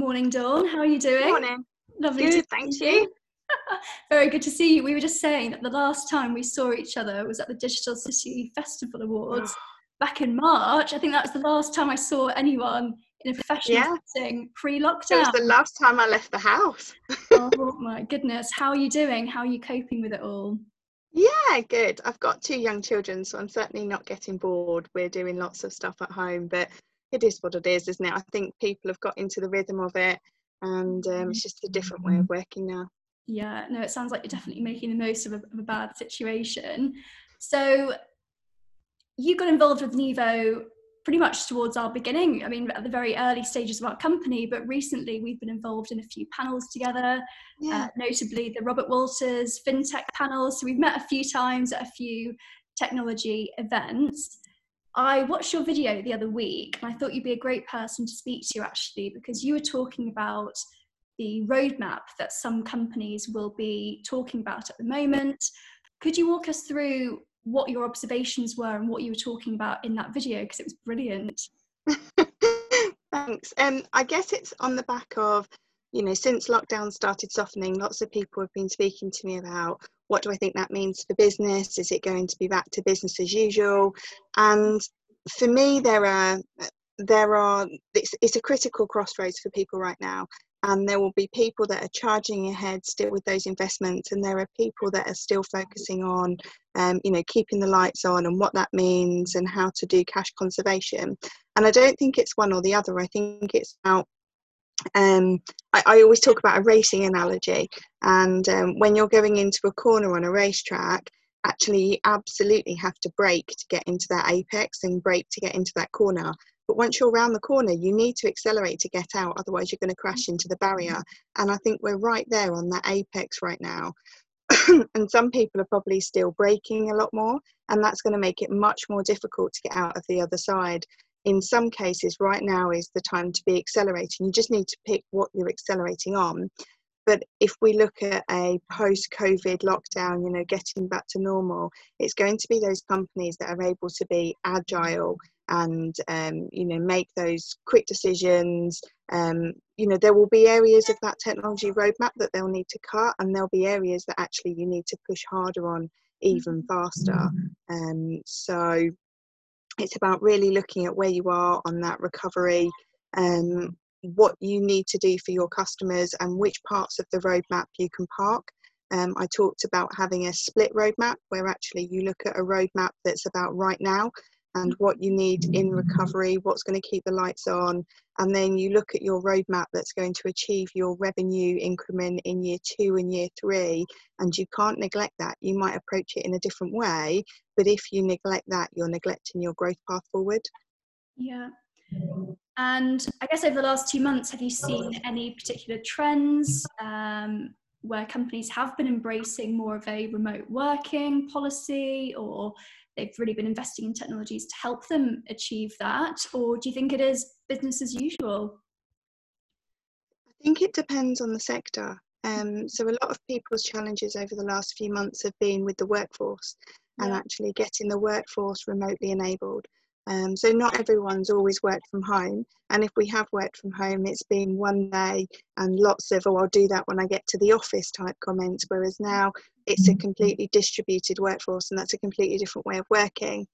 Morning, Dawn. How are you doing? Morning. Lovely Good, to thank see you. Very good to see you. We were just saying that the last time we saw each other was at the Digital City Festival Awards back in March. I think that was the last time I saw anyone in a professional Yeah. setting pre-lockdown. It was the last time I left the house. oh my goodness. How are you doing? How are you coping with it all? Yeah, good. I've got two young children, so I'm certainly not getting bored. We're doing lots of stuff at home, but it is what it is, isn't it? I think people have got into the rhythm of it, and um, it's just a different way of working now. Yeah, no, it sounds like you're definitely making the most of a, of a bad situation. So you got involved with Nevo pretty much towards our beginning. I mean, at the very early stages of our company, but recently we've been involved in a few panels together, Yeah. uh, notably the Robert Walters FinTech panel. So we've met a few times at a few technology events. I watched your video the other week and I thought you'd be a great person to speak to actually because you were talking about the roadmap that some companies will be talking about at the moment. Could you walk us through what your observations were and what you were talking about in that video? Because it was brilliant. Thanks. Um, I guess it's on the back of, you know, since lockdown started softening, lots of people have been speaking to me about what do I think that means for business? Is it going to be back to business as usual? And for me, there are there are it's, it's a critical crossroads for people right now and there will be people that are charging ahead still with those investments and there are people that are still focusing on um, you know keeping the lights on and what that means and how to do cash conservation and i don't think it's one or the other i think it's about um, I, I always talk about a racing analogy and um, when you're going into a corner on a racetrack actually you absolutely have to brake to get into that apex and brake to get into that corner. But once you're around the corner you need to accelerate to get out otherwise you're going to crash into the barrier. And i think we're right there on that apex right now. And some people are probably still braking a lot more and that's going to make it much more difficult to get out of the other side in some cases right now is the time to be accelerating. You just need to pick what you're accelerating on. But if we look at a post covid lockdown you know getting back to normal it's going to be those companies that are able to be agile and um, you know make those quick decisions. Um, you know there will be areas of that technology roadmap that they'll need to cut and there'll be areas that actually you need to push harder on even faster. Um, so it's about really looking at where you are on that recovery um, what you need to do for your customers and which parts of the roadmap you can park um, I talked about having a split roadmap where actually you look at a roadmap that's about right now and what you need in recovery, what's going to keep the lights on, and then you look at your roadmap that's going to achieve your revenue increment in year two and year three, and you can't neglect that. You might approach it in a different way, but if you neglect that, you're neglecting your growth path forward. Yeah. And I guess over the last two months, have you seen any particular trends um, where companies have been embracing more of a remote working policy or they've really been investing in technologies to help them achieve that? Or do you think it is business as usual? I think it depends on the sector. Um, so a lot of people's challenges over the last few months have been with the workforce and actually getting the workforce remotely enabled. Um, so not everyone's always worked from home, and if we have worked from home, it's been one day and lots of "oh, I'll do that when I get to the office" type comments. Whereas now it's a completely distributed workforce, and that's a completely different way of working.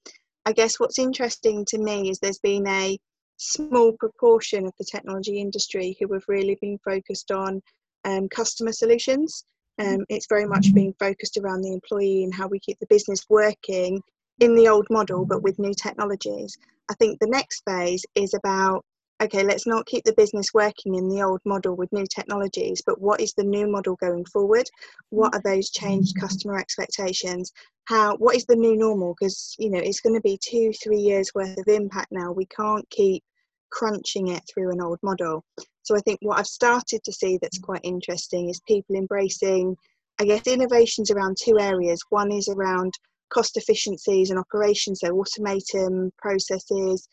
I guess what's interesting to me is there's been a small proportion of the technology industry who have really been focused on um, customer solutions. Um, it's very much being focused around the employee and how we keep the business working in the old model but with new technologies. I think the next phase is about okay, let's not keep the business working in the old model with new technologies, but what is the new model going forward? What are those changed customer expectations? How what is the new normal? Because you know it's going to be two, three years worth of impact now. We can't keep crunching it through an old model. So I think what I've started to see that's quite interesting is people embracing, I guess, innovations around two areas. One is around cost efficiencies and operations, so automating processes,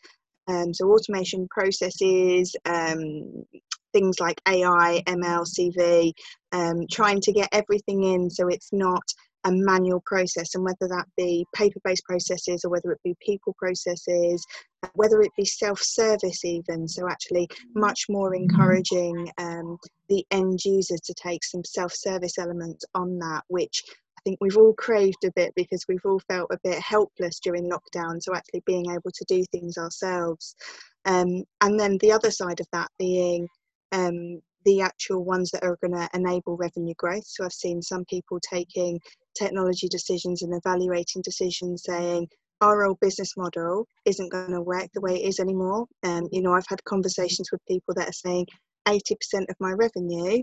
um, so automation processes, um, things like AI, ML, CV, um, trying to get everything in so it's not a manual process, and whether that be paper based processes or whether it be people processes, whether it be self service, even. So, actually, much more encouraging um, the end user to take some self service elements on that, which I think we've all craved a bit because we've all felt a bit helpless during lockdown. So, actually, being able to do things ourselves. Um, and then the other side of that being um, the actual ones that are going to enable revenue growth. So I've seen some people taking technology decisions and evaluating decisions saying, our old business model isn't going to work the way it is anymore. Um, you know, I've had conversations with people that are saying 80% of my revenue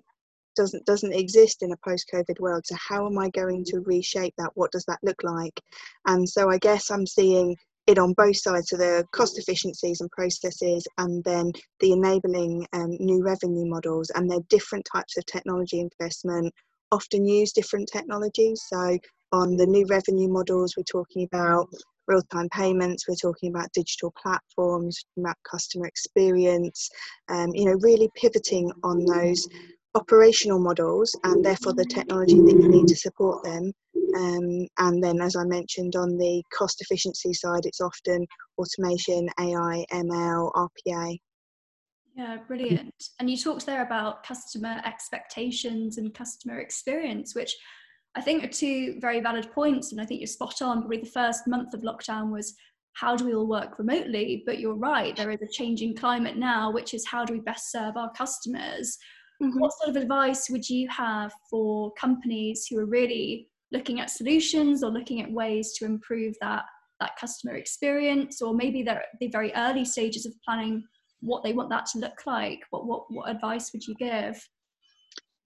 doesn't doesn't exist in a post-COVID world. So how am I going to reshape that? What does that look like? And so I guess I'm seeing it on both sides of the cost efficiencies and processes and then the enabling um, new revenue models and their different types of technology investment often use different technologies. So on the new revenue models we're talking about real-time payments we're talking about digital platforms about customer experience um, you know really pivoting on those operational models and therefore the technology that you need to support them um, and then, as I mentioned, on the cost efficiency side, it's often automation, AI, ML, RPA. Yeah, brilliant. And you talked there about customer expectations and customer experience, which I think are two very valid points. And I think you're spot on. Probably the first month of lockdown was how do we all work remotely? But you're right, there is a changing climate now, which is how do we best serve our customers? Mm-hmm. What sort of advice would you have for companies who are really looking at solutions or looking at ways to improve that that customer experience or maybe they're at the very early stages of planning what they want that to look like what what, what advice would you give?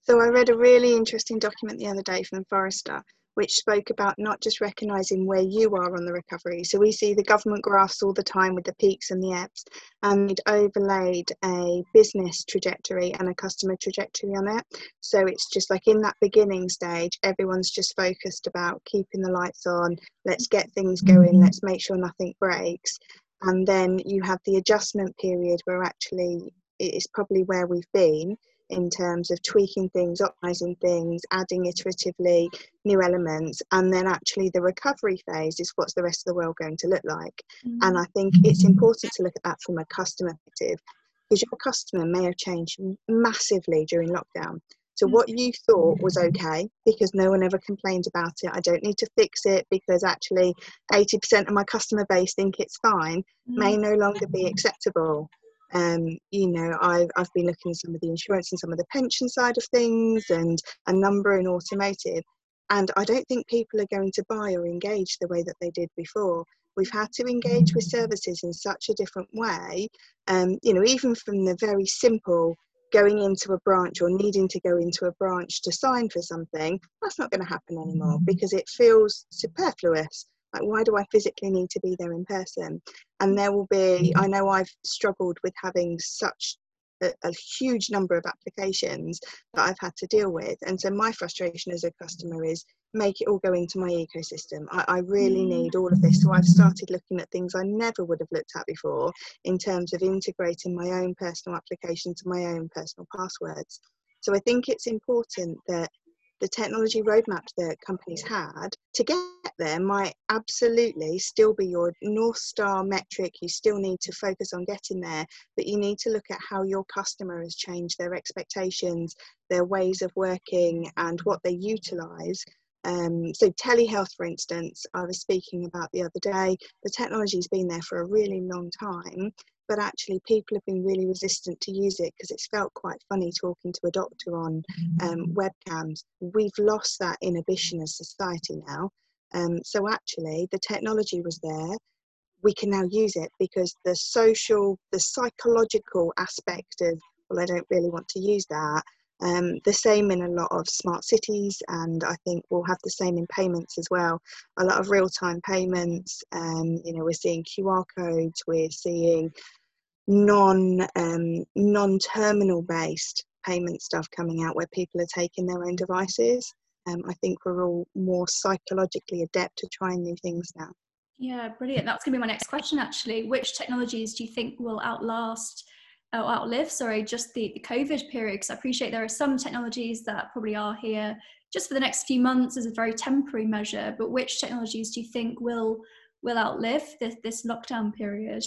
So i read a really interesting document the other day from forrester which spoke about not just recognizing where you are on the recovery. So we see the government graphs all the time with the peaks and the ebbs, and it overlaid a business trajectory and a customer trajectory on it. So it's just like in that beginning stage, everyone's just focused about keeping the lights on, let's get things going, mm-hmm. let's make sure nothing breaks. And then you have the adjustment period where actually it's probably where we've been in terms of tweaking things, optimizing things, adding iteratively new elements, and then actually the recovery phase is what's the rest of the world going to look like. Mm-hmm. And I think it's important to look at that from a customer perspective because your customer may have changed massively during lockdown. So what you thought was okay because no one ever complained about it. I don't need to fix it because actually 80% of my customer base think it's fine may mm. no longer be acceptable. Um, you know, I've, I've been looking at some of the insurance and some of the pension side of things and a number in automotive. And I don't think people are going to buy or engage the way that they did before. We've had to engage with services in such a different way. Um, you know, even from the very simple going into a branch or needing to go into a branch to sign for something, that's not going to happen anymore because it feels superfluous. Like, why do I physically need to be there in person? And there will be, I know I've struggled with having such a, a, huge number of applications that I've had to deal with. And so my frustration as a customer is make it all go into my ecosystem. I, I really mm. need all of this. So I've started looking at things I never would have looked at before in terms of integrating my own personal applications and my own personal passwords. So I think it's important that the technology roadmap that companies had to get there might absolutely still be your north star metric. You still need to focus on getting there but you need to look at how your customer has changed their expectations their ways of working and what they utilize um, so telehealth for instance i was speaking about the other day the technology's been there for a really long time but actually people have been really resistant to use it because it's felt quite funny talking to a doctor on um, mm. webcams. We've lost that inhibition as society now. Um, so actually, the technology was there. We can now use it because the social, the psychological aspect of, well, I don't really want to use that. Um, the same in a lot of smart cities, and I think we'll have the same in payments as well. A lot of real time payments, um, you know, we're seeing QR codes, we're seeing non um, non terminal based payment stuff coming out where people are taking their own devices. Um, I think we're all more psychologically adept to trying new things now. Yeah, brilliant. That's going to be my next question actually. Which technologies do you think will outlast or outlive, sorry, just the, the COVID period? Because I appreciate there are some technologies that probably are here just for the next few months as a very temporary measure, but which technologies do you think will will outlive this, this lockdown period?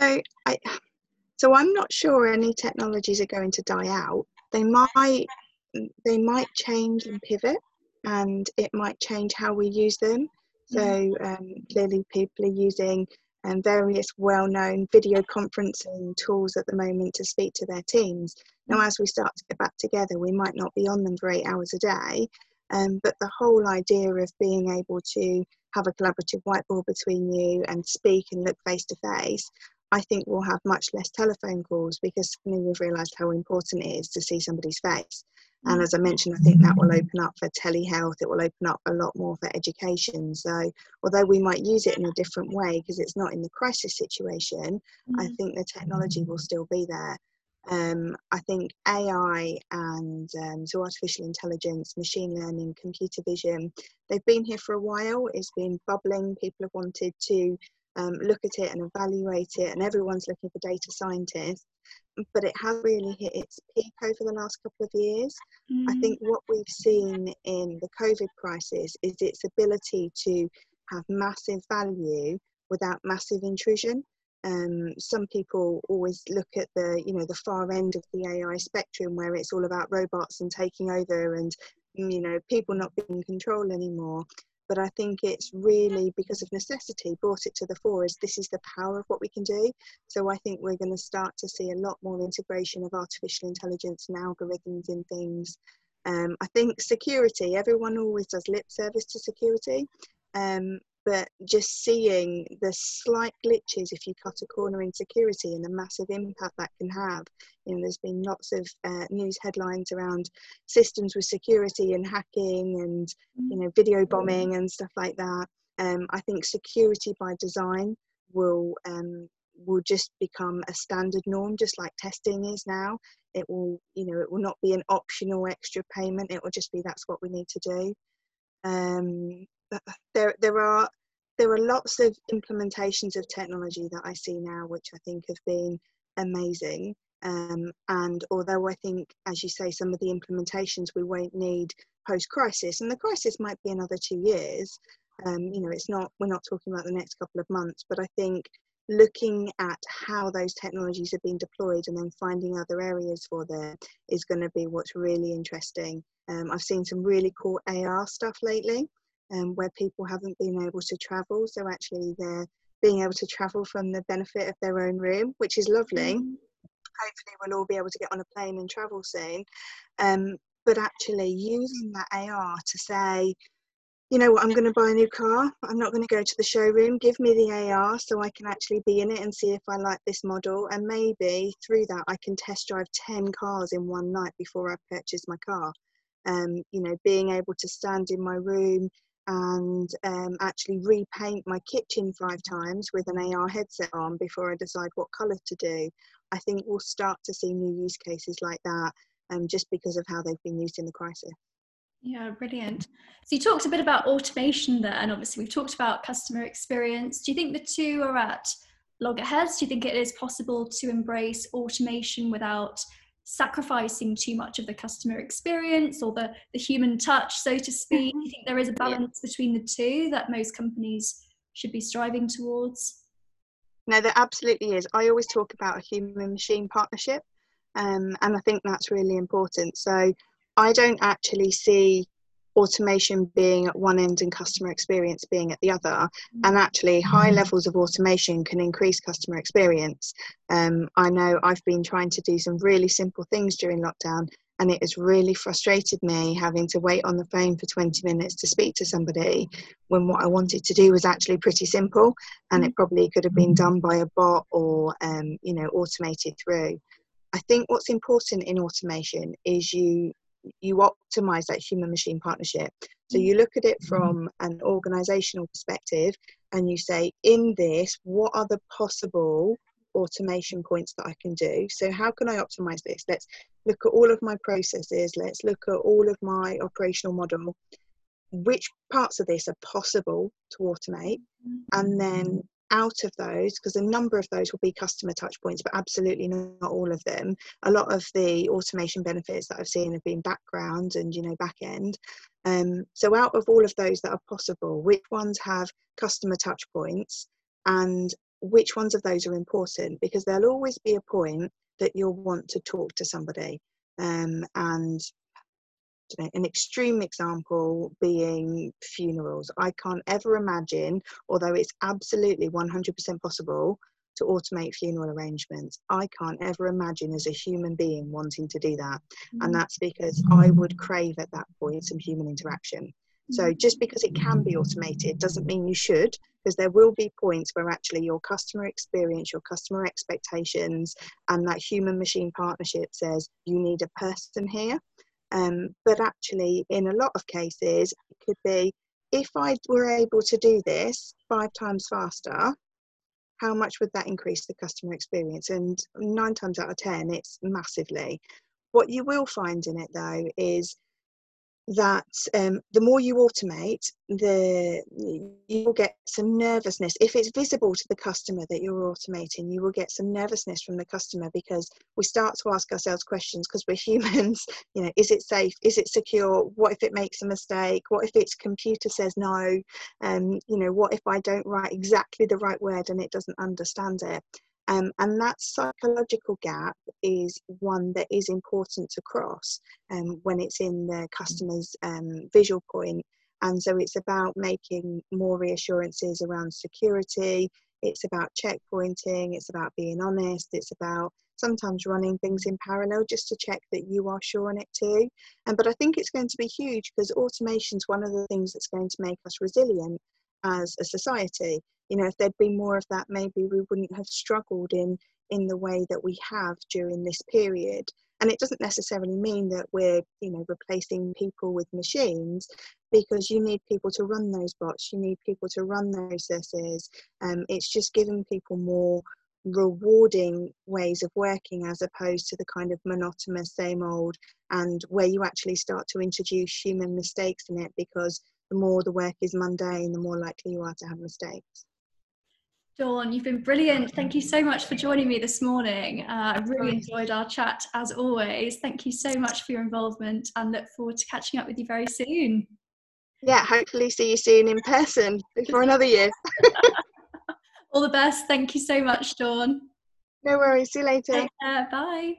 So I so I'm not sure any technologies are going to die out. They might they might change and pivot and it might change how we use them. So mm-hmm. um, clearly people are using um, various well-known video conferencing tools at the moment to speak to their teams. Now, as we start to get back together, we might not be on them for eight hours a day, um, but the whole idea of being able to have a collaborative whiteboard between you and speak and look face to face, I think we'll have much less telephone calls because suddenly we've realised how important it is to see somebody's face. And as I mentioned, I think that will open up for telehealth, it will open up a lot more for education. So, although we might use it in a different way because it's not in the crisis situation, mm-hmm. I think the technology will still be there. Um, I think AI and um, so artificial intelligence, machine learning, computer vision, they've been here for a while. It's been bubbling. People have wanted to um, look at it and evaluate it, and everyone's looking for data scientists but it has really hit its peak over the last couple of years. Mm. I think what we've seen in the COVID crisis is its ability to have massive value without massive intrusion. Um, some people always look at the you know the far end of the AI spectrum where it's all about robots and taking over and you know people not being in control anymore but I think it's really because of necessity brought it to the fore is this is the power of what we can do. So I think we're going to start to see a lot more integration of artificial intelligence and algorithms in things. Um, I think security, everyone always does lip service to security. Um, but just seeing the slight glitches if you cut a corner in security and the massive impact that can have. You know, there's been lots of uh, news headlines around systems with security and hacking and you know video bombing and stuff like that. Um, I think security by design will um, will just become a standard norm, just like testing is now. It will, you know, it will not be an optional extra payment. It will just be that's what we need to do. Um, there there are there are lots of implementations of technology that I see now, which I think have been amazing. Um, and although I think, as you say, some of the implementations we won't need post crisis, and the crisis might be another two years. Um, you know, it's not. We're not talking about the next couple of months, but I think looking at how those technologies have been deployed and then finding other areas for them is going to be what's really interesting. Um, I've seen some really cool AR stuff lately um, where people haven't been able to travel. So actually, they're being able to travel from the benefit of their own room, which is lovely. Mm. Hopefully, we'll all be able to get on a plane and travel soon. Um, but actually, using that AR to say, you know what, I'm going to buy a new car. I'm not going to go to the showroom. Give me the AR so I can actually be in it and see if I like this model. And maybe through that, I can test drive 10 cars in one night before I purchase my car. Um, you know, being able to stand in my room, and um, actually repaint my kitchen five times with an AR headset on before I decide what colour to do. I think we'll start to see new use cases like that um, just because of how they've been used in the crisis. Yeah, brilliant. So you talked a bit about automation there, and obviously we've talked about customer experience. Do you think the two are at loggerheads? Do you think it is possible to embrace automation without sacrificing too much of the customer experience or the, the human touch, so to speak? I think there is a balance yeah. between the two that most companies should be striving towards? No, there absolutely is. I always talk about a human machine partnership, um, and I think that's really important. So I don't actually see automation being at one end and customer experience being at the other. Mm. And actually, high mm. levels of automation can increase customer experience. Um, I know I've been trying to do some really simple things during lockdown, and it has really frustrated me having to wait on the phone for 20 minutes to speak to somebody when what I wanted to do was actually pretty simple and it mm. probably could have been done by a bot or um, you know automated through. I think what's important in automation is you you optimize that human machine partnership. So you look at it mm-hmm. from an organizational perspective and you say, in this, what are the possible automation points that I can do? So, how can I optimize this? Let's look at all of my processes, let's look at all of my operational model. Which parts of this are possible to automate? And then out of those, because a number of those will be customer touch points, but absolutely not all of them. A lot of the automation benefits that I've seen have been background and you know back end. Um, so out of all of those that are possible, which ones have customer touch points and which ones of those are important? Because there'll always be a point that you'll want to talk to somebody. Um, and an extreme example being funerals. I can't ever imagine, although it's absolutely 100% possible to automate funeral arrangements. I can't ever imagine as a human being wanting to do that. Mm. And that's because I would crave at that point some human interaction. So mm. just because it can be automated doesn't mean you should, because there will be points where actually your customer experience, your customer expectations, and that human machine partnership says you need a person here. Um, but actually, in a lot of cases, it could be if I were able to do this five times faster, how much would that increase the customer experience? And nine times out of 10, it's massively. What you will find in it though is that um, the more you automate, the you will get some nervousness. If it's visible to the customer that you're automating, you will get some nervousness from the customer because we start to ask ourselves questions because we're humans. You know, is it safe? Is it secure? What if it makes a mistake? What if its computer says no? Um, you know, what if I don't write exactly the right word and it doesn't understand it? Um, and that psychological gap is one that is important to cross um, when it's in the customer's um, visual point. And so it's about making more reassurances around security, it's about checkpointing, it's about being honest, it's about sometimes running things in parallel just to check that you are sure on it too. And but I think it's going to be huge because automation is one of the things that's going to make us resilient as a society you know if there'd been more of that maybe we wouldn't have struggled in in the way that we have during this period. And it doesn't necessarily mean that we're you know replacing people with machines because you need people to run those bots you need people to run those processes um, it's just giving people more rewarding ways of working as opposed to the kind of monotonous same old and where you actually start to introduce human mistakes in it because the more the work is mundane the more likely you are to have mistakes Dawn, you've been brilliant. Thank you so much for joining me this morning. Uh, I really enjoyed our chat as always. Thank you so much for your involvement and look forward to catching up with you very soon. Yeah, hopefully see you soon in person for another year. All the best. Thank you so much, Dawn. No worries. See you later. Bye.